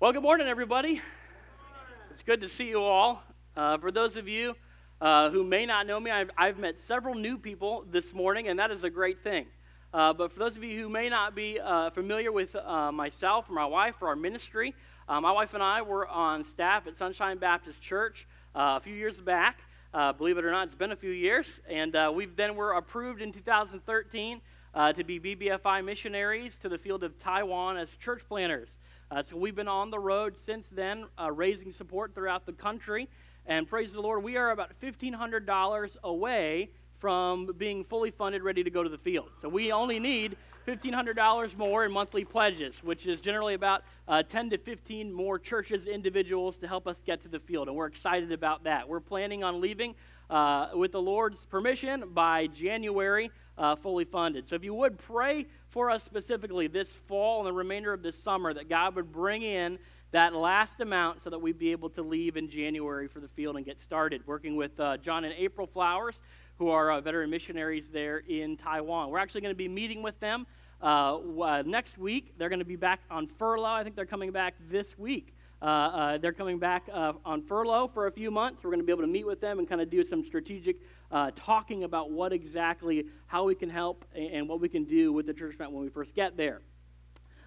Well, good morning, everybody. It's good to see you all. Uh, for those of you uh, who may not know me, I've, I've, met several new people this morning, and that is a great thing. Uh, but for those of you who may not be uh, familiar with uh, myself or my wife or our ministry, uh, my wife and I were on staff at Sonshine Baptist Church a few years back. believe it or not, it's been a few years, and we then were approved in 2013 to be BBFI missionaries to the field of Taiwan as church planters. Uh, so we've been on the road since then, uh, raising support throughout the country. And praise the Lord, we are about $1,500 away from being fully funded, ready to go to the field. So we only need $1,500 more in monthly pledges, which is generally about uh, 10 to 15 more churches, individuals to help us get to the field. And we're excited about that. We're planning on leaving uh, with the Lord's permission by January, uh, fully funded. So if you would pray for us specifically this fall and the remainder of this summer that God would bring in that last amount so that we'd be able to leave in January for the field and get started, working with uh, John and April Flowers, who are uh, veteran missionaries there in Taiwan. We're actually going to be meeting with them uh, uh next week. They're going to be back on furlough. I think they're coming back this week. Uh, uh, they're coming back uh, on furlough for a few months. We're going to be able to meet with them and kind of do some strategic uh, talking about what exactly, how we can help and what we can do with the church plant when we first get there.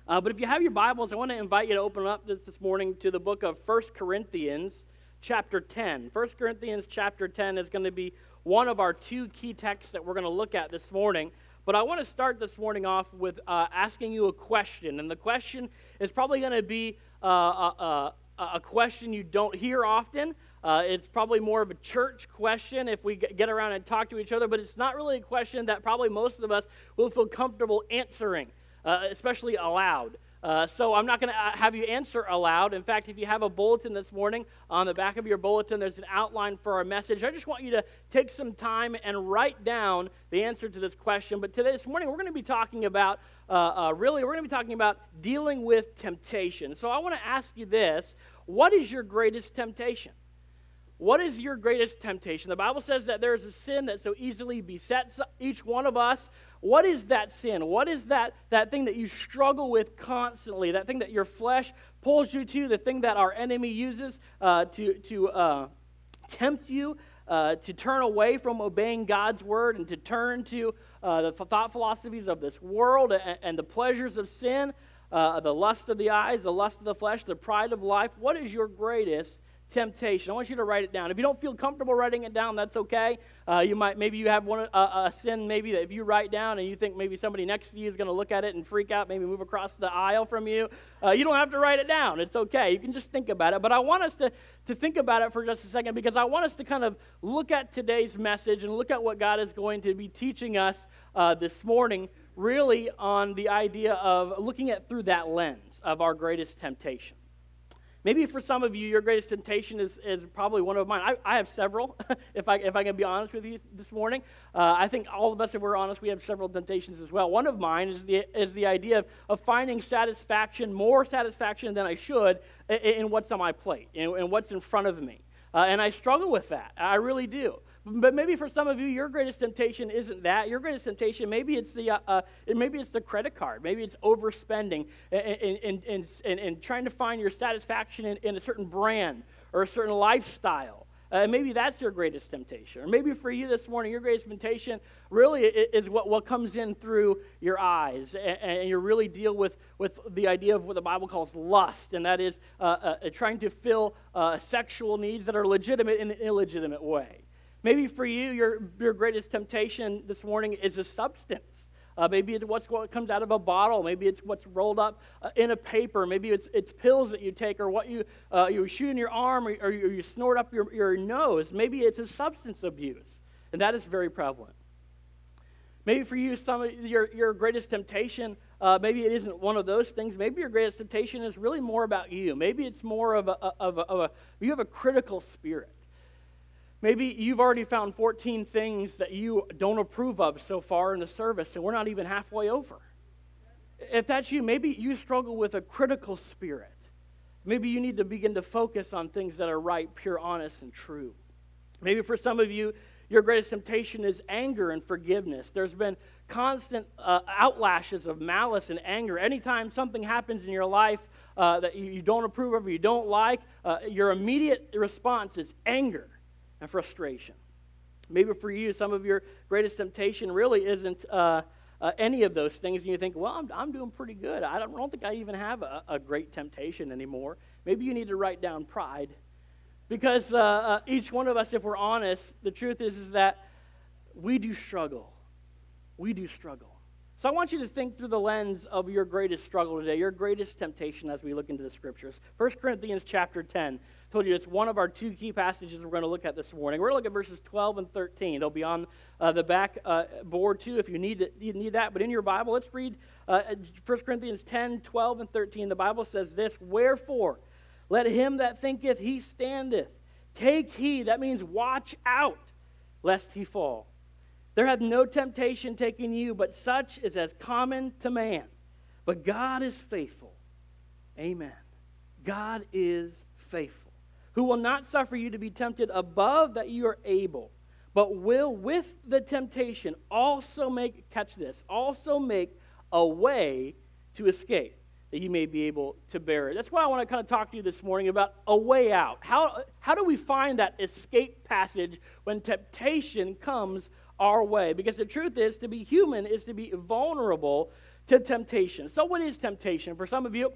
Uh, but if you have your Bibles, I want to invite you to open up this, this morning to the book of 1 Corinthians, chapter 10. 1 Corinthians, chapter 10 is going to be one of our two key texts that we're going to look at this morning. But I want to start this morning off with uh, asking you a question. And the question is probably going to be uh, a, a, a, question you don't hear often. Uh, it's probably more of a church question if we get around and talk to each other, but it's not really a question that probably most of us will feel comfortable answering, uh, especially aloud. Uh, so I'm not going to uh, have you answer aloud. In fact, if you have a bulletin this morning, on the back of your bulletin, there's an outline for our message. I just want you to take some time and write down the answer to this question. But today, this morning, we're going to be talking about, uh, uh really, we're going to be talking about dealing with temptation. So I want to ask you this What is your greatest temptation? What is your greatest temptation? The Bible says that there is a sin that so easily besets each one of us. What is that sin? What is that, that thing that you struggle with constantly? That thing that your flesh pulls you to? The thing that our enemy uses uh, to, to uh, tempt you uh, to turn away from obeying God's word and to turn to uh, the thought philosophies of this world and, and the pleasures of sin, uh, the lust of the eyes, the lust of the flesh, the pride of life? What is your greatest temptation. I want you to write it down. If you don't feel comfortable writing it down, that's okay. Uh, you might maybe you have one uh, a sin maybe that if you write down and you think maybe somebody next to you is going to look at it and freak out, maybe move across the aisle from you. Uh, you don't have to write it down. It's okay. You can just think about it. But I want us to to think about it for just a second because I want us to kind of look at today's message and look at what God is going to be teaching us uh, this morning. Really, on the idea of looking at through that lens of our greatest temptation. Maybe for some of you, your greatest temptation is, is probably one of mine. I, I have several, if, I, if I can be honest with you this morning. Uh, I think all of us, if we're honest, we have several temptations as well. One of mine is the, is the idea of, of finding satisfaction, more satisfaction than I should, in, in what's on my plate, in what's in front of me. Uh, and I struggle with that. I really do. But maybe for some of you, your greatest temptation isn't that. Your greatest temptation, maybe it's the, uh, uh, maybe it's the credit card. Maybe it's overspending and, and, and, and, and trying to find your satisfaction in, in, a certain brand or a certain lifestyle. Uh, maybe that's your greatest temptation. Or maybe for you this morning, your greatest temptation really is what, what comes in through your eyes. And, and you really deal with, with the idea of what the Bible calls lust, and that is uh, uh, trying to fill uh, sexual needs that are legitimate in an illegitimate way. Maybe for you, your, your greatest temptation this morning is a substance. Uh, maybe it's what's what comes out of a bottle. Maybe it's what's rolled up uh, in a paper. Maybe it's, it's pills that you take or what you, uh, you shoot in your arm or, or, you, you snort up your, your nose. Maybe it's a substance abuse, and that is very prevalent. Maybe for you, some of your, your greatest temptation, uh, maybe it isn't one of those things. Maybe your greatest temptation is really more about you. Maybe it's more of a, of a, of a you have a critical spirit. Maybe you've already found 14 things that you don't approve of so far in the service, and we're not even halfway over. If that's you, maybe you struggle with a critical spirit. Maybe you need to begin to focus on things that are right, pure, honest, and true. Maybe for some of you, your greatest temptation is anger and forgiveness. There's been constant uh, outlashes of malice and anger. Anytime something happens in your life, uh, that you don't approve of or you don't like, uh, your immediate response is anger and frustration. Maybe for you, some of your greatest temptation really isn't uh, uh, any of those things, and you think, well, I'm, I'm doing pretty good. I don't, I don't think I even have a, a, great temptation anymore. Maybe you need to write down pride. Because uh, uh, each one of us, if we're honest, the truth is, is that we do struggle. We do struggle. So I want you to think through the lens of your greatest struggle today, your greatest temptation as we look into the scriptures. 1 Corinthians chapter 10 told you it's one of our two key passages we're going to look at this morning. We're going to look at verses 12 and 13. They'll be on uh, the back uh, board too if you need, it, you need that. But in your Bible, let's read uh, 1 Corinthians 10, 12, and 13. The Bible says this Wherefore, let him that thinketh he standeth take heed. That means watch out, lest he fall. There hath no temptation taken you, but such is as common to man. But God is faithful. Amen. God is faithful who will not suffer you to be tempted above that you are able, but will with the temptation also make, catch this, also make a way to escape, that you may be able to bear it. That's why I want to kind of talk to you this morning about a way out. How, how do we find that escape passage when temptation comes our way? Because the truth is, to be human is to be vulnerable to temptation. So, what is temptation? For some of you,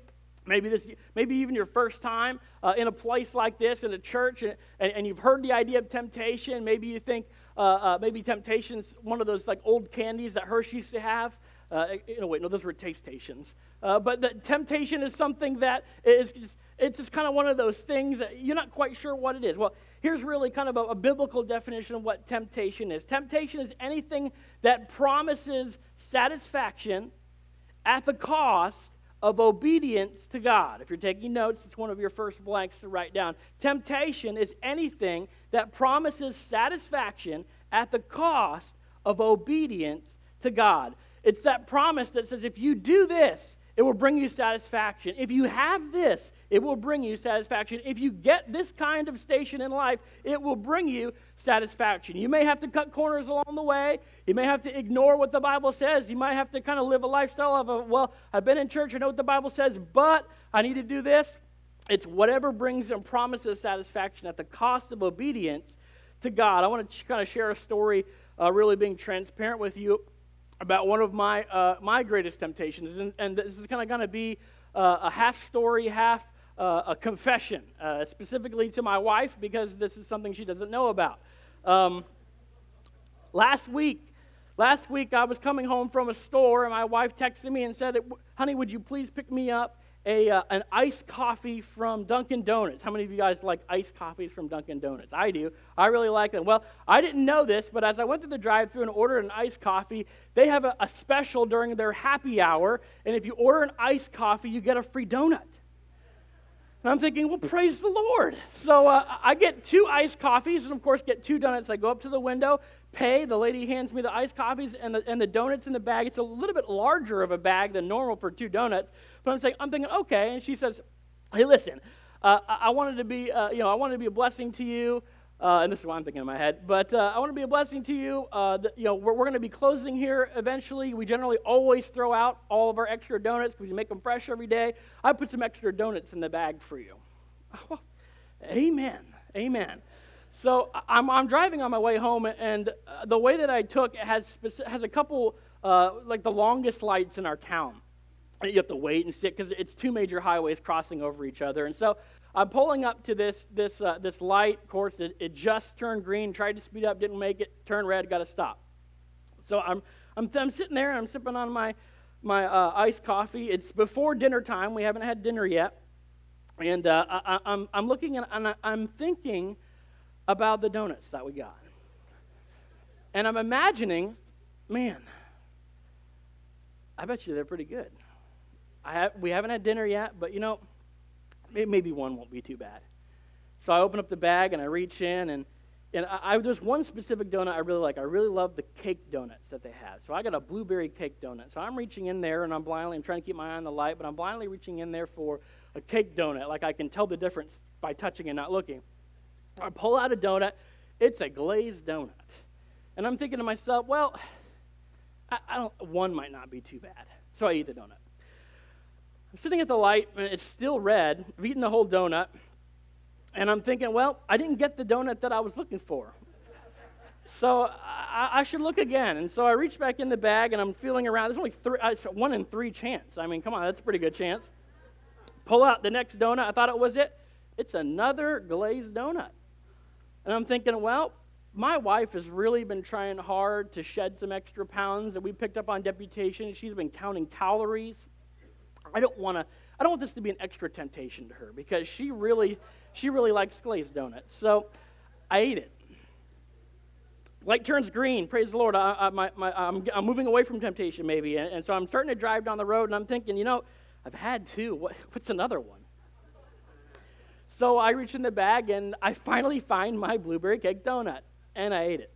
Maybe this, maybe even your first time uh, in a place like this in a church, and, and, you've heard the idea of temptation. Maybe you think uh, uh, maybe temptation's one of those like old candies that Hershey used to have. Uh, no, wait, no, those were Tastetations. Uh, but the temptation is something that is it's just kind of one of those things that you're not quite sure what it is. Well, here's really kind of a, a biblical definition of what temptation is. Temptation is anything that promises satisfaction at the cost of obedience to God. If you're taking notes, it's one of your first blanks to write down. Temptation is anything that promises satisfaction at the cost of obedience to God. It's that promise that says, if you do this, it will bring you satisfaction. If you have this, it will bring you satisfaction. If you get this kind of station in life, it will bring you satisfaction. You may have to cut corners along the way. You may have to ignore what the Bible says. You might have to kind of live a lifestyle of, a, well, I've been in church, I know what the Bible says, but I need to do this. It's whatever brings and promises satisfaction at the cost of obedience to God. I want to kind of share a story, uh, really being transparent with you about one of my, uh, my greatest temptations. And, and this is kind of going to be uh, a half story, half uh, a confession, uh, specifically to my wife, because this is something she doesn't know about. Um, last week, last week I was coming home from a store, and my wife texted me and said, "Honey, would you please pick me up a, uh, an iced coffee from Dunkin' Donuts. How many of you guys like iced coffees from Dunkin' Donuts? I do. I really like them. Well, I didn't know this, but as I went to the drive through and ordered an iced coffee, they have a, a, special during their happy hour. And if you order an iced coffee, you get a free donut. And I'm thinking, well, praise the Lord. So uh, I get two iced coffees and, of course, get two donuts. I go up to the window, pay. The lady hands me the iced coffees and the, and the donuts in the bag. It's a little bit larger of a bag than normal for two donuts. But I'm saying, I'm thinking, okay. And she says, hey, listen, uh, I, wanted to be, uh, you know, I wanted to be a blessing to you. Uh, and this is what I'm thinking in my head. But uh, I want to be a blessing to you. Uh, the, you know, we're, we're going to be closing here eventually. We generally always throw out all of our extra donuts because we make them fresh every day. I put some extra donuts in the bag for you. Oh, amen. Amen. So I'm, I'm driving on my way home, and uh, the way that I took has, has a couple, uh, like the longest lights in our town. You have to wait and sit because it's two major highways crossing over each other. And so I'm pulling up to this this uh, this light. Of course, it, it, just turned green. Tried to speed up, didn't make it. Turned red, got to stop. So I'm I'm, I'm sitting there and I'm sipping on my my uh, iced coffee. It's before dinner time. We haven't had dinner yet, and uh, I, am I'm, I'm looking and I'm thinking about the donuts that we got, and I'm imagining, man. I bet you they're pretty good. I have, we haven't had dinner yet, but you know maybe one won't be too bad. So I open up the bag and I reach in, and, and I, I, there's one specific donut I really like. I really love the cake donuts that they have. So I got a blueberry cake donut. So I'm reaching in there, and I'm blindly, I'm trying to keep my eye on the light, but I'm blindly reaching in there for a cake donut. Like I can tell the difference by touching and not looking. I pull out a donut. It's a glazed donut. And I'm thinking to myself, well, I, I don't, one might not be too bad. So I eat the donut. I'm sitting at the light, and it's still red. I've eaten the whole donut. And I'm thinking, well, I didn't get the donut that I was looking for. So I, I, should look again. And so I reach back in the bag and I'm feeling around. There's only three, uh, it's one in three chance. I mean, come on, that's a pretty good chance. Pull out the next donut. I thought it was it. It's another glazed donut. And I'm thinking, well, my wife has really been trying hard to shed some extra pounds, and we picked up on deputation. She's been counting calories. I don't want to. I don't want this to be an extra temptation to her because she really, she really likes glazed donuts. So, I ate it. Light turns green. Praise the Lord. I, I'm moving away from temptation, maybe, and, and, so I'm starting to drive down the road, and I'm thinking, you know, I've had two. What, what's another one? So I reach in the bag, and I finally find my blueberry cake donut and I ate it.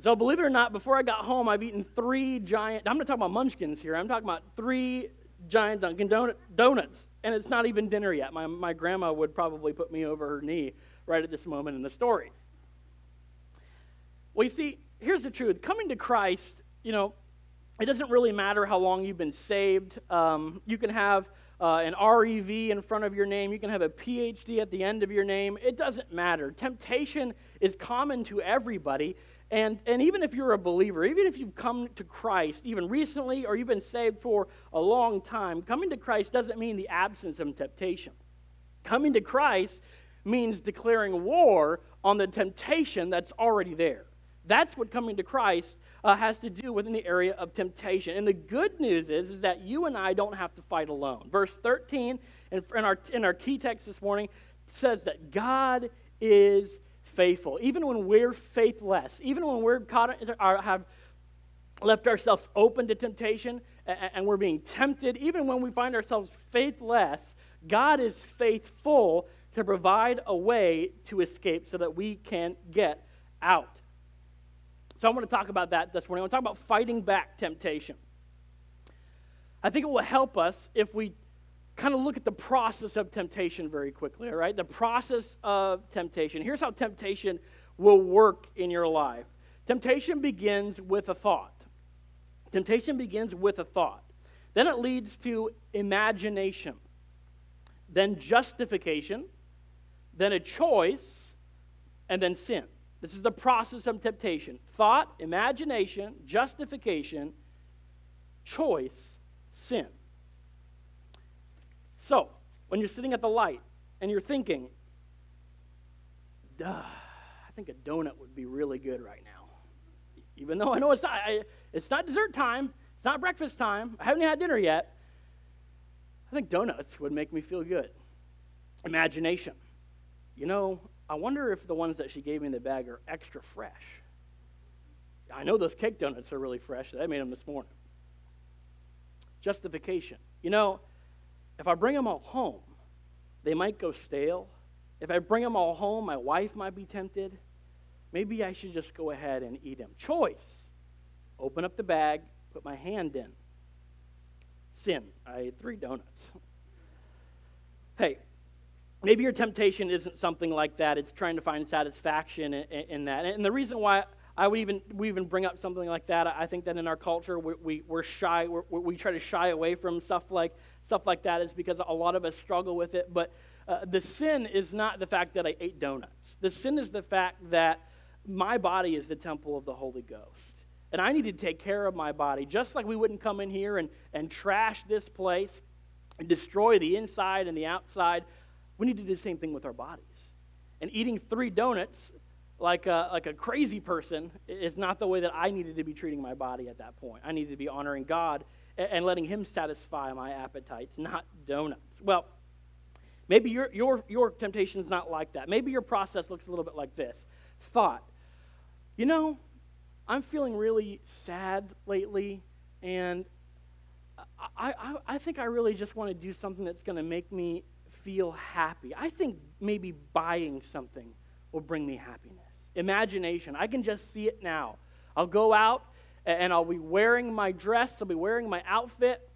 So, believe it or not, before I got home, I've eaten three giant, I'm going to talk about munchkins here. I'm talking about three giant Dunkin' donut, donuts, and it's not even dinner yet. My, my grandma would probably put me over her knee right at this moment in the story. Well, you see, here's the truth coming to Christ, you know, it doesn't really matter how long you've been saved. Um, you can have uh, an REV in front of your name. You can have a PhD at the end of your name. It doesn't matter. Temptation is common to everybody. And, and even if you're a believer, even if you've come to Christ, even recently, or you've been saved for a long time, coming to Christ doesn't mean the absence of temptation. Coming to Christ means declaring war on the temptation that's already there. That's what coming to Christ uh, has to do within the area of temptation. And the good news is, is that you and I don't have to fight alone. Verse 13 in, in, our, in our key text this morning says that God is faithful. Even when we're faithless, even when we're caught, or have left ourselves open to temptation and, and we're being tempted, even when we find ourselves faithless, God is faithful to provide a way to escape so that we can get out. So I want to talk about that this morning. I want to talk about fighting back temptation. I think it will help us if we kind of look at the process of temptation very quickly, all right? The process of temptation. Here's how temptation will work in your life temptation begins with a thought. Temptation begins with a thought. Then it leads to imagination, then justification, then a choice, and then sin. This is the process of temptation thought, imagination, justification, choice, sin. So, when you're sitting at the light and you're thinking, duh, I think a donut would be really good right now. Even though I know it's not, I, it's not dessert time, it's not breakfast time, I haven't had dinner yet. I think donuts would make me feel good. Imagination. You know, I wonder if the ones that she gave me in the bag are extra fresh. I know those cake donuts are really fresh. I made them this morning. Justification. You know, if I bring them all home, they might go stale. If I bring them all home, my wife might be tempted. Maybe I should just go ahead and eat them. Choice. Open up the bag, put my hand in. Sin. I ate three donuts. Hey, maybe your temptation isn't something like that. It's trying to find satisfaction in, in, that. And the reason why I would even we even bring up something like that, I think that in our culture we, we we're shy. We're, we try to shy away from stuff like stuff like that is because a lot of us struggle with it. But uh, the sin is not the fact that I ate donuts. The sin is the fact that my body is the temple of the Holy Ghost. And I need to take care of my body, just like we wouldn't come in here and, and trash this place and destroy the inside and the outside. We need to do the same thing with our bodies. And eating three donuts like a, like a crazy person is not the way that I needed to be treating my body at that point. I needed to be honoring God and, letting Him satisfy my appetites, not donuts. Well, maybe your, your, your temptation is not like that. Maybe your process looks a little bit like this thought, you know, I'm feeling really sad lately, and I, I, I think I really just want to do something that's going to make me feel happy. I think maybe buying something will bring me happiness. Imagination. I can just see it now. I'll go out and I'll be wearing my dress, I'll be wearing my outfit,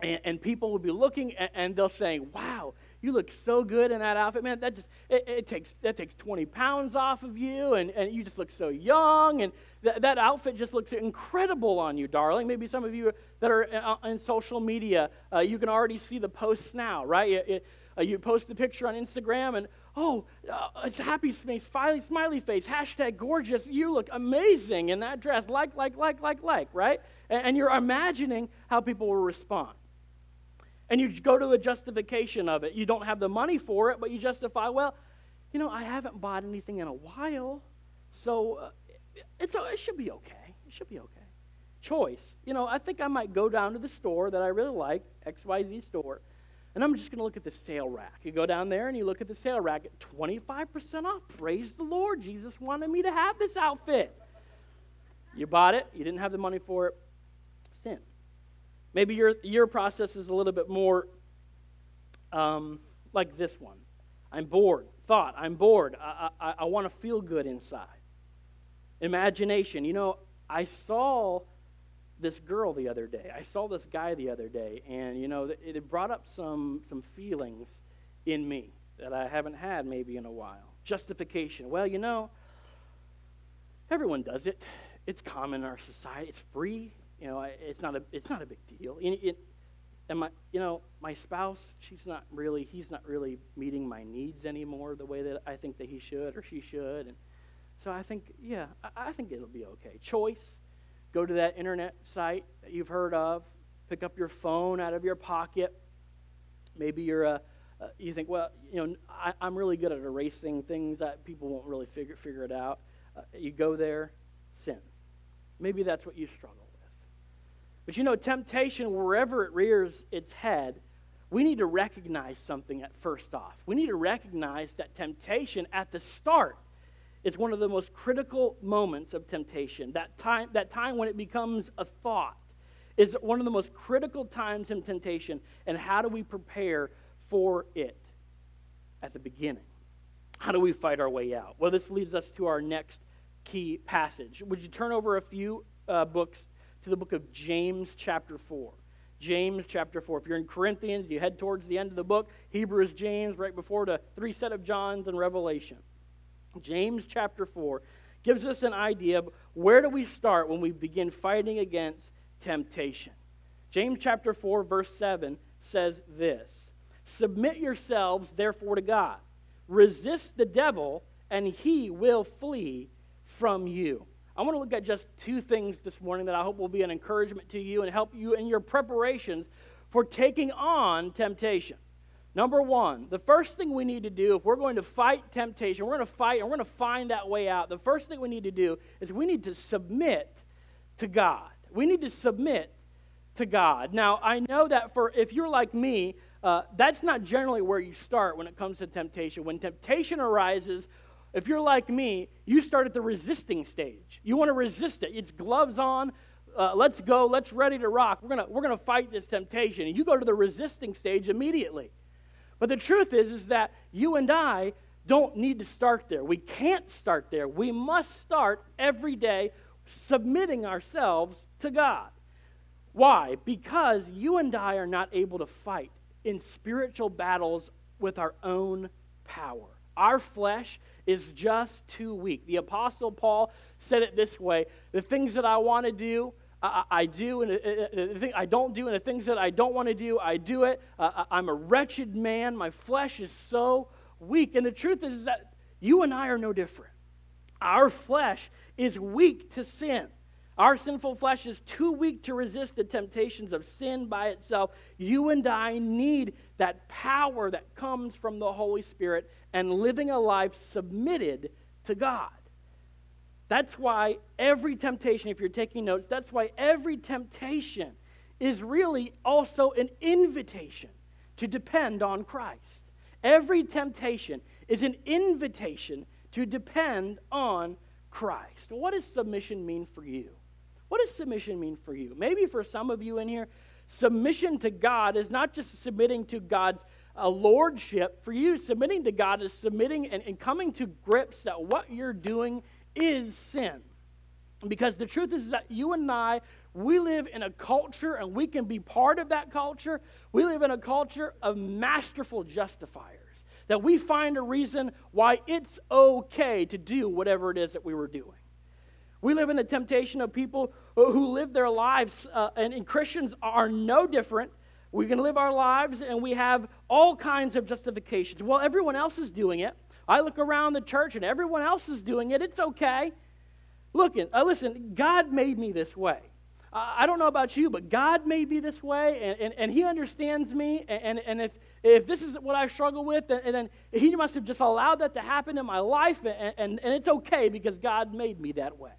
and, and people will be looking and, and, they'll say, Wow, you look so good in that outfit. Man, that just it, it takes that takes 20 pounds off of you, and, and you just look so young, and th- that outfit just looks incredible on you, darling. Maybe some of you that are uh, in social media, uh, you can already see the posts now, right? It, uh, you post the picture on Instagram and, oh, uh, it's happy face, smiley face, hashtag gorgeous, you look amazing in that dress, like, like, like, like, like, right? And, and you're imagining how people will respond. And you go to a justification of it. You don't have the money for it, but you justify, well, you know, I haven't bought anything in a while, so uh, it's, it should be okay. It should be okay. Choice. You know, I think I might go down to the store that I really like, XYZ store, and I'm just going to look at the sale rack. You go down there and you look at the sale rack at 25% off. Praise the Lord. Jesus wanted me to have this outfit. You bought it, you didn't have the money for it. Sin. Maybe your, your process is a little bit more um, like this one. I'm bored. Thought, I'm bored. I, I, I want to feel good inside. Imagination. You know, I saw this girl the other day. I saw this guy the other day, and you know, it brought up some some feelings in me that I haven't had maybe in a while. Justification. Well, you know, everyone does it. It's common in our society. It's free. You know, it's not a it's not a big deal. It, it, and my you know my spouse, she's not really he's not really meeting my needs anymore the way that I think that he should or she should, and so I think yeah, I, I think it'll be okay. Choice go to that internet site that you've heard of, pick up your phone out of your pocket. Maybe you're a, uh, you think, well, you know, I, am really good at erasing things that people won't really figure, figure it out. Uh, you go there, sin. Maybe that's what you struggle with. But you know, temptation, wherever it rears its head, we need to recognize something at first off. We need to recognize that temptation at the start is one of the most critical moments of temptation. That time, that time when it becomes a thought is one of the most critical times in temptation. And how do we prepare for it at the beginning? How do we fight our way out? Well, this leads us to our next key passage. Would you turn over a few uh, books to the book of James, chapter 4? James chapter 4. If you're in Corinthians, you head towards the end of the book. Hebrews, James, right before the three set of Johns and Revelation. James chapter 4 gives us an idea of where do we start when we begin fighting against temptation. James chapter 4 verse 7 says this, Submit yourselves therefore to God. Resist the devil and he will flee from you. I want to look at just two things this morning that I hope will be an encouragement to you and help you in your preparations for taking on temptation. Number one, the first thing we need to do if we're going to fight temptation, we're going to fight and we're going to find that way out. The first thing we need to do is we need to submit to God. We need to submit to God. Now, I know that for if you're like me, uh, that's not generally where you start when it comes to temptation. When temptation arises, if you're like me, you start at the resisting stage. You want to resist it. It's gloves on. Uh, let's go. Let's ready to rock. We're gonna we're gonna fight this temptation. And you go to the resisting stage immediately. But the truth is, is that you and I don't need to start there. We can't start there. We must start every day submitting ourselves to God. Why? Because you and I are not able to fight in spiritual battles with our own power. Our flesh is just too weak. The Apostle Paul said it this way the things that I want to do, I, I do, and the thing I don't do, and the things that I don't want to do, I do it. Uh, I'm a wretched man. My flesh is so weak. And the truth is that you and I are no different. Our flesh is weak to sin. Our sinful flesh is too weak to resist the temptations of sin by itself. You and I need that power that comes from the Holy Spirit and living a life submitted to God. That's why every temptation, if you're taking notes, that's why every temptation is really also an invitation to depend on Christ. Every temptation is an invitation to depend on Christ. What does submission mean for you? What does submission mean for you? Maybe for some of you in here, submission to God is not just submitting to God's uh, lordship. For you, submitting to God is submitting and, and coming to grips that what you're doing is sin. Because the truth is that you and I, we live in a culture and we can be part of that culture. We live in a culture of masterful justifiers. That we find a reason why it's okay to do whatever it is that we were doing. We live in the temptation of people who live their lives, uh, and, and Christians are no different. We can live our lives and we have all kinds of justifications. Well, everyone else is doing it. I look around the church and everyone else is doing it. It's okay. Look, uh, listen, God made me this way. I don't know about you, but God made me this way, and, and, and He understands me. And, and if, if this is what I struggle with, and, then He must have just allowed that to happen in my life, and, and, and it's okay because God made me that way.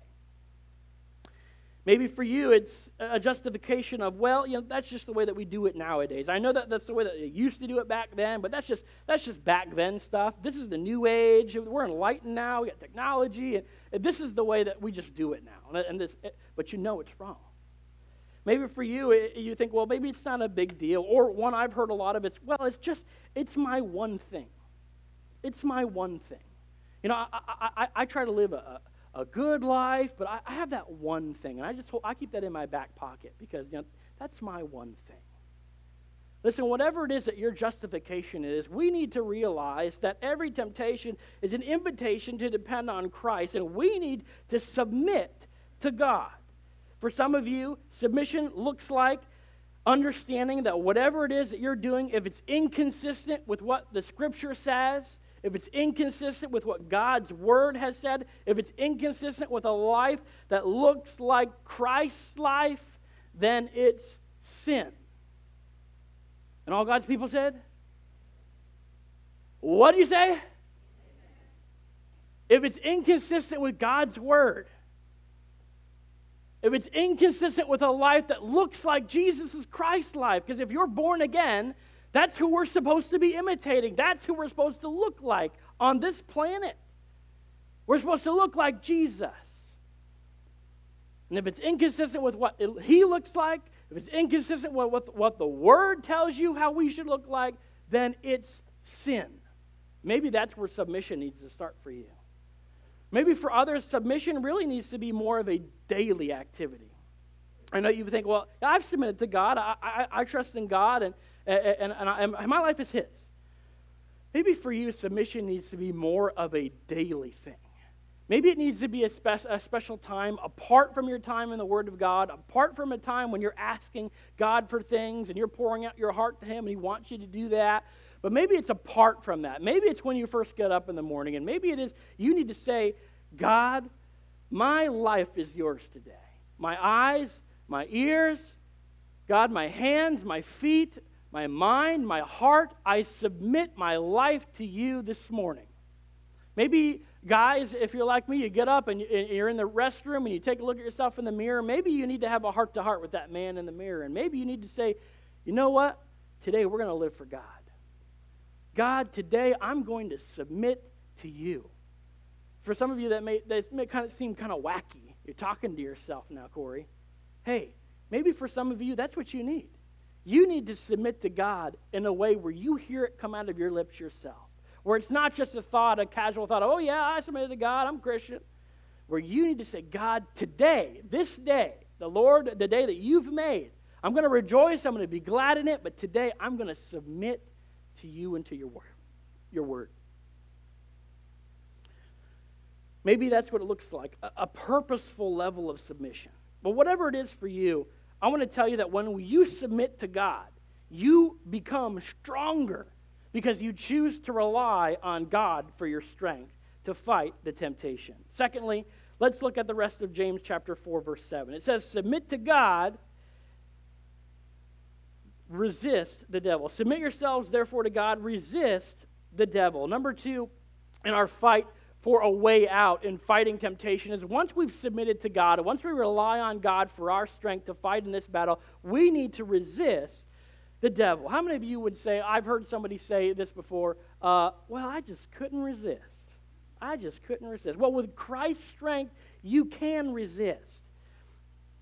Maybe for you, it's a justification of, well, you know, that's just the way that we do it nowadays. I know that that's the way that they used to do it back then, but that's just that's just back then stuff. This is the new age. We're enlightened now. We got technology, and, this is the way that we just do it now. And this, but you know it's wrong. Maybe for you, it, you think, well, maybe it's not a big deal. Or one I've heard a lot of, it's, well, it's just, it's my one thing. It's my one thing. You know, I, I, I, I try to live a, a good life, but I, I have that one thing, and I just hold, I keep that in my back pocket because you know that's my one thing. Listen, whatever it is that your justification is, we need to realize that every temptation is an invitation to depend on Christ, and we need to submit to God. For some of you, submission looks like understanding that whatever it is that you're doing, if it's inconsistent with what the Scripture says, if it's inconsistent with what God's word has said, if it's inconsistent with a life that looks like Christ's life, then it's sin. And all God's people said, What do you say? If it's inconsistent with God's word, if it's inconsistent with a life that looks like Jesus' Christ life, because if you're born again, that's who we're supposed to be imitating. That's who we're supposed to look like on this planet. We're supposed to look like Jesus. And if it's inconsistent with what he looks like, if it's inconsistent with what the Word tells you how we should look like, then it's sin. Maybe that's where submission needs to start for you. Maybe for others, submission really needs to be more of a daily activity. I know you think, well, I've submitted to God. I, I, I trust in God, and, and, and, I, and my life is His. Maybe for you, submission needs to be more of a daily thing. Maybe it needs to be a, spe- a, special time apart from your time in the Word of God, apart from a time when you're asking God for things and you're pouring out your heart to Him and He wants you to do that. But maybe it's apart from that. Maybe it's when you first get up in the morning, and maybe it is you need to say, God, my life is yours today. My eyes, my ears, God, my hands, my feet, my mind, my heart, I submit my life to you this morning. Maybe, guys, if you're like me, you get up and you're in the restroom and you take a look at yourself in the mirror. Maybe you need to have a heart to heart with that man in the mirror. And maybe you need to say, you know what? Today we're going to live for God. God, today I'm going to submit to you. For some of you, that may, that may kind of seem kind of wacky. You're talking to yourself now, Corey. Hey, maybe for some of you, that's what you need. You need to submit to God in a way where you hear it come out of your lips yourself. Where it's not just a thought, a casual thought, oh, yeah, I submitted to God, I'm Christian. Where you need to say, God, today, this day, the Lord, the day that you've made, I'm going to rejoice, I'm going to be glad in it, but today I'm going to submit to you and to your word. Your word. Maybe that's what it looks like a, a purposeful level of submission. But whatever it is for you, I want to tell you that when you submit to God, you become stronger because you choose to rely on God for your strength to fight the temptation. Secondly, let's look at the rest of James chapter 4 verse 7. It says submit to God resist the devil. Submit yourselves therefore to God, resist the devil. Number 2 in our fight for a way out in fighting temptation is once we've submitted to God, once we rely on God for our strength to fight in this battle, we need to resist the devil. How many of you would say, I've heard somebody say this before, uh, well, I just couldn't resist. I just couldn't resist. Well, with Christ's strength, you can resist.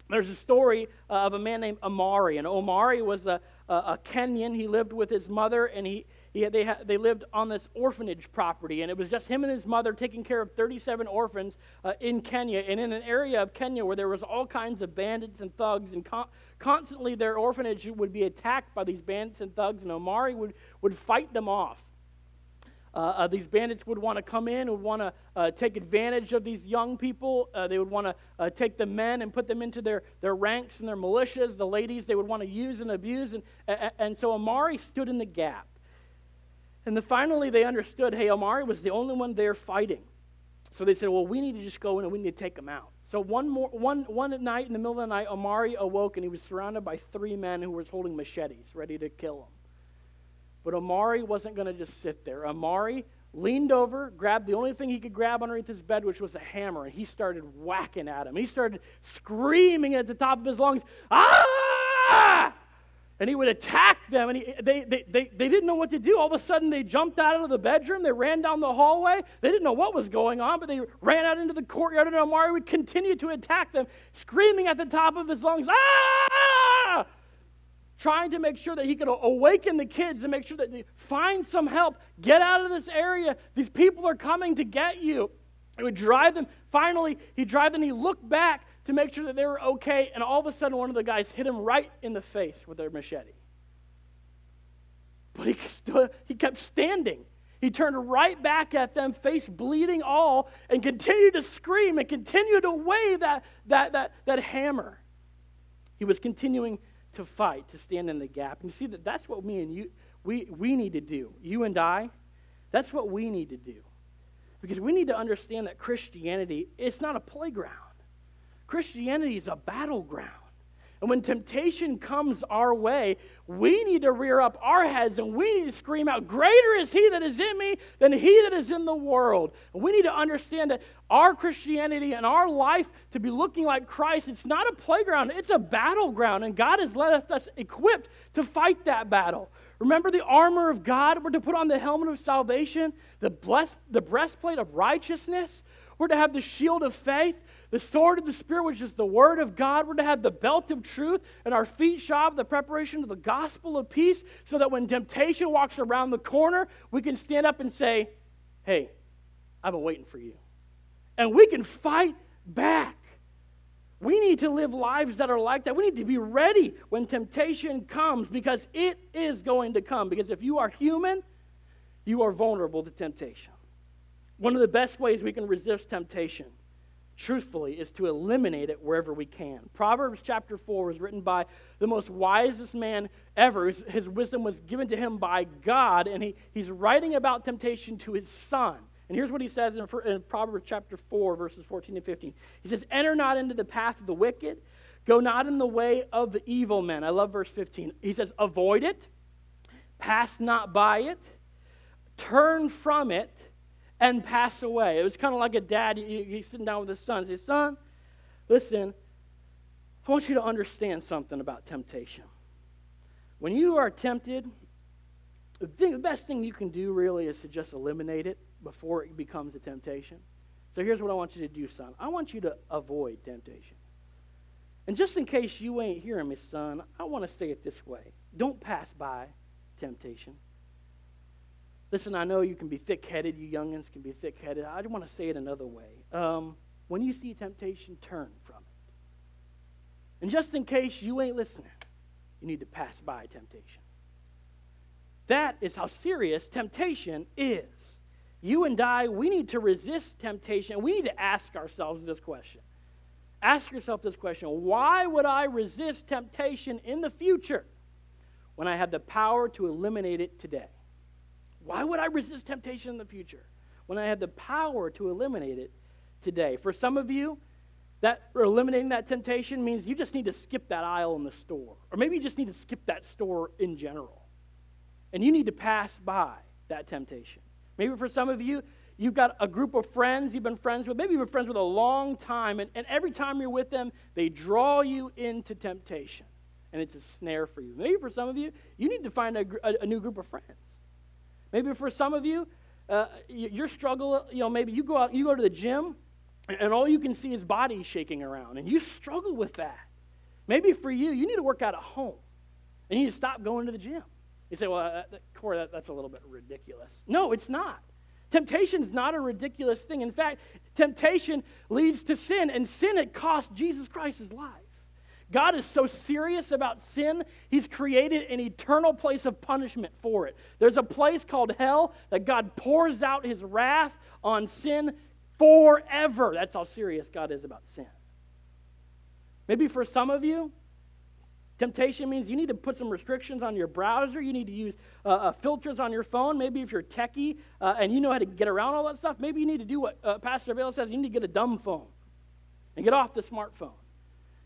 There's a story uh, of a man named Omari, and Omari was a, a Kenyan. He lived with his mother, and he, he, they, they lived on this orphanage property, and it was just him and his mother taking care of 37 orphans uh, in Kenya, and in an area of Kenya where there was all kinds of bandits and thugs, and con- constantly their orphanage would be attacked by these bandits and thugs, and Omari would, would fight them off. uh, uh, these bandits would want to come in, would want to uh, take advantage of these young people. Uh, they would want to uh, take the men and put them into their, their ranks and their militias. The ladies they would want to use and abuse. And, and so Amari stood in the gap. And then finally they understood hey, Amari was the only one there fighting. So they said, well, we need to just go in and we need to take him out. So one, more, one, one night in the middle of the night, Amari awoke and he was surrounded by three men who were holding machetes, ready to kill him. But Amari wasn't going to just sit there. Amari leaned over, grabbed the only thing he could grab underneath his bed, which was a hammer, and he started whacking at him. He started screaming at the top of his lungs, Ah! And he would attack them, and he, they, they, they, they didn't know what to do. All of a sudden, they jumped out of the bedroom. They ran down the hallway. They didn't know what was going on, but they ran out into the courtyard, and Amari would continue to attack them, screaming at the top of his lungs, Ah! trying to make sure that he could awaken the kids and make sure that they find some help. Get out of this area. These people are coming to get you. He would drive them. Finally, he drive them. He looked back to make sure that they were okay. And all of a sudden, one of the guys hit him right in the face with their machete. But he, stood, he kept standing. He turned right back at them, face bleeding all, and continued to scream and continued to wave that, that, that, that hammer. He was continuing to fight, to stand in the gap. And you see that that's what me and you we, we need to do. You and I, that's what we need to do. Because we need to understand that Christianity is not a playground. Christianity is a battleground. And when temptation comes our way, we need to rear up our heads and we need to scream out, Greater is He that is in me than He that is in the world. And we need to understand that our Christianity and our life to be looking like Christ, it's not a playground, it's a battleground. And God has left us equipped to fight that battle. Remember the armor of God? We're to put on the helmet of salvation, the, blessed, the breastplate of righteousness. We're to have the shield of faith the sword of the Spirit, which is the Word of God. We're to have the belt of truth, and our feet shod the preparation of the gospel of peace, so that when temptation walks around the corner, we can stand up and say, Hey, I've been waiting for you. And we can fight back. We need to live lives that are like that. We need to be ready when temptation comes because it is going to come. Because if you are human, you are vulnerable to temptation. One of the best ways we can resist temptation truthfully, is to eliminate it wherever we can. Proverbs chapter 4 was written by the most wisest man ever. His, wisdom was given to him by God, and he, he's writing about temptation to his son. And here's what he says in, in Proverbs chapter 4, verses 14 and 15. He says, Enter not into the path of the wicked, go not in the way of the evil men. I love verse 15. He says, Avoid it, pass not by it, turn from it and pass away. It was kind of like a dad, he's sitting down with his son. Says, Son, listen, I want you to understand something about temptation. When you are tempted, the, thing, the best thing you can do really is to just eliminate it before it becomes a temptation. So here's what I want you to do, son. I want you to avoid temptation. And just in case you ain't hearing me, son, I want to say it this way don't pass by temptation. Listen, I know you can be thick headed, you youngins can be thick headed. I just want to say it another way. Um, when you see temptation, turn from it. And just in case you ain't listening, you need to pass by temptation. That is how serious temptation is. You and I, we need to resist temptation. We need to ask ourselves this question. Ask yourself this question Why would I resist temptation in the future when I have the power to eliminate it today? Why would I resist temptation in the future when I have the power to eliminate it today? For some of you, that eliminating that temptation means you just need to skip that aisle in the store. Or maybe you just need to skip that store in general. And you need to pass by that temptation. Maybe for some of you, you've got a group of friends you've been friends with, maybe you've been friends with a long time, and, and every time you're with them, they draw you into temptation. And it's a snare for you. Maybe for some of you, you need to find a, a, a new group of friends. Maybe for some of you, uh, your struggle, you know, maybe you go out, you go to the gym, and all you can see is bodies shaking around, and you struggle with that. Maybe for you, you need to work out at home, and you need to stop going to the gym. You say, well, uh, Corey, that, that's a little bit ridiculous. No, it's not. Temptation is not a ridiculous thing. In fact, temptation leads to sin, and sin, it cost Jesus Christ his life. God is so serious about sin, He's created an eternal place of punishment for it. There's a place called hell that God pours out His wrath on sin forever. That's how serious God is about sin. Maybe for some of you, Temptation means you need to put some restrictions on your browser. You need to use uh, uh, filters on your phone. Maybe if you're techie uh, and you know how to get around all that stuff, maybe you need to do what uh, Pastor Vale says. You need to get a dumb phone and get off the smartphone.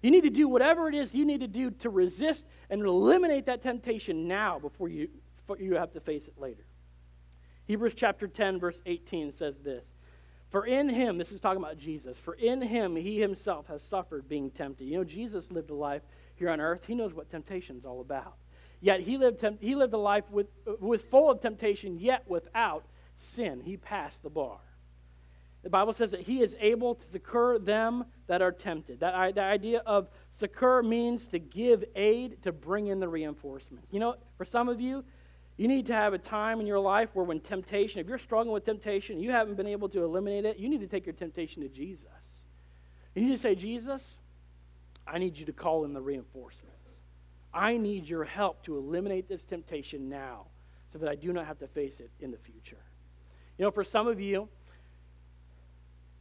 You need to do whatever it is you need to do to resist and eliminate that temptation now before you, before you have to face it later. Hebrews chapter 10, verse 18 says this For in him, this is talking about Jesus, for in him he himself has suffered being tempted. You know, Jesus lived a life here on earth. He knows what temptation is all about. Yet he lived, he lived a life with, with full of temptation, yet without sin. He passed the bar. The Bible says that he is able to succor them that are tempted. That the idea of succor means to give aid to bring in the reinforcements. You know, for some of you, you need to have a time in your life where when temptation, if you're struggling with temptation, you haven't been able to eliminate it, you need to take your temptation to Jesus. You need to say, Jesus, I need you to call in the reinforcements. I need your help to eliminate this temptation now so that I do not have to face it in the future. You know, for some of you,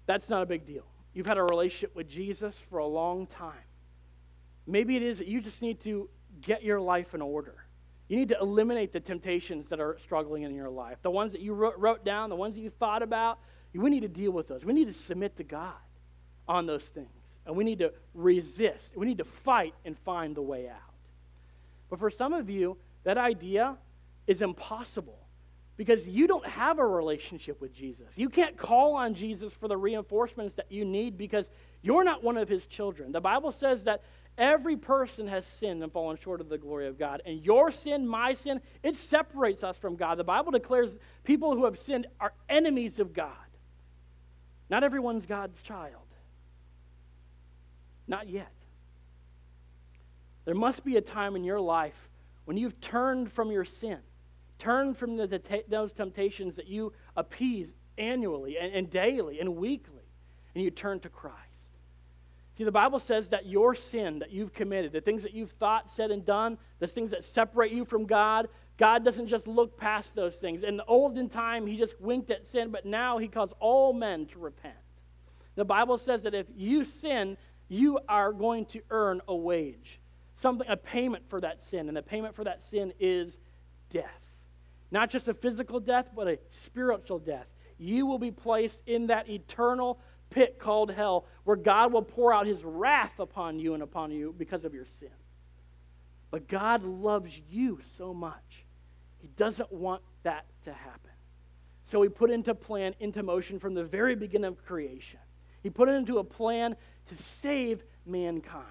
that's not a big deal. You've had a relationship with Jesus for a long time. Maybe it is that you just need to get your life in order. You need to eliminate the temptations that are struggling in your life. The ones that you wrote, down, the ones that you thought about, we need to deal with those. We need to submit to God on those things and we need to resist. We need to fight and find the way out. But for some of you, that idea is impossible because you don't have a relationship with Jesus. You can't call on Jesus for the reinforcements that you need because you're not one of his children. The Bible says that every person has sinned and fallen short of the glory of God. And your sin, my sin, it separates us from God. The Bible declares people who have sinned are enemies of God. Not everyone's God's child. Not yet. There must be a time in your life when you've turned from your sin, turned from the, those temptations that you appease annually and, and daily and weekly, and you turn to Christ. See, the Bible says that your sin that you've committed, the things that you've thought, said, and done, the things that separate you from God, God doesn't just look past those things. In the olden time, He just winked at sin, but now He calls all men to repent. The Bible says that if you sin, you are going to earn a wage, something, a payment for that sin. And the payment for that sin is death. Not just a physical death, but a spiritual death. You will be placed in that eternal pit called hell where God will pour out his wrath upon you and upon you because of your sin. But God loves you so much. He doesn't want that to happen. So he put into plan, into motion from the very beginning of creation. He put it into a plan to save mankind.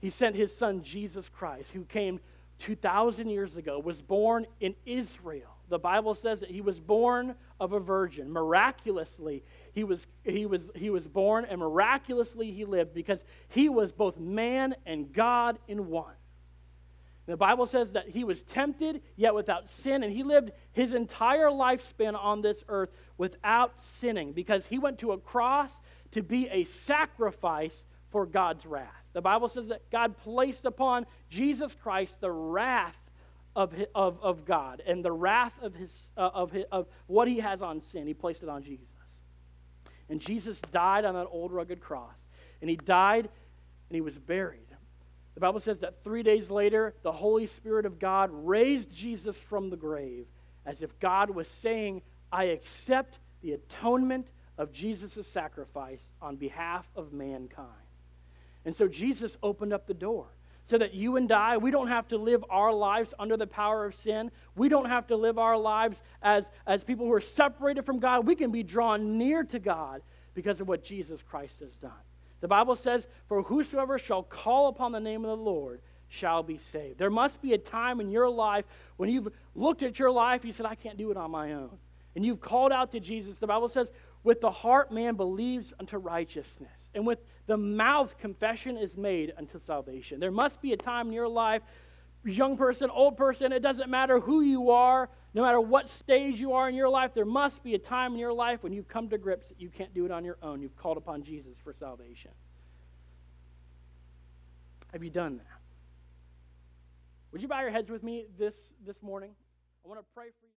He sent his son Jesus Christ, who came 2,000 years ago, was born in Israel. The Bible says that he was born of a virgin. Miraculously, he was, he, was, he was born, and miraculously he lived because he was both man and God in one. The Bible says that he was tempted, yet without sin, and he lived his entire lifespan on this earth without sinning because he went to a cross to be a sacrifice for God's wrath. The Bible says that God placed upon Jesus Christ the wrath of, of, of God and the wrath of, his, uh, of, his, of what he has on sin. He placed it on Jesus. And Jesus died on that old rugged cross. And he died and he was buried. The Bible says that three days later, the Holy Spirit of God raised Jesus from the grave as if God was saying, I accept the atonement of Jesus' sacrifice on behalf of mankind. And so Jesus opened up the door so that you and I, we don't have to live our lives under the power of sin. We don't have to live our lives as, as people who are separated from God. We can be drawn near to God because of what Jesus Christ has done. The Bible says, For whosoever shall call upon the name of the Lord shall be saved. There must be a time in your life when you've looked at your life, you said, I can't do it on my own. And you've called out to Jesus. The Bible says, with the heart, man believes unto righteousness, and with the mouth, confession is made unto salvation. There must be a time in your life, young person, old person, it doesn't matter who you are, no matter what stage you are in your life, there must be a time in your life when you've come to grips that you can't do it on your own. You've called upon Jesus for salvation. Have you done that? Would you bow your heads with me this, this morning? I want to pray for you.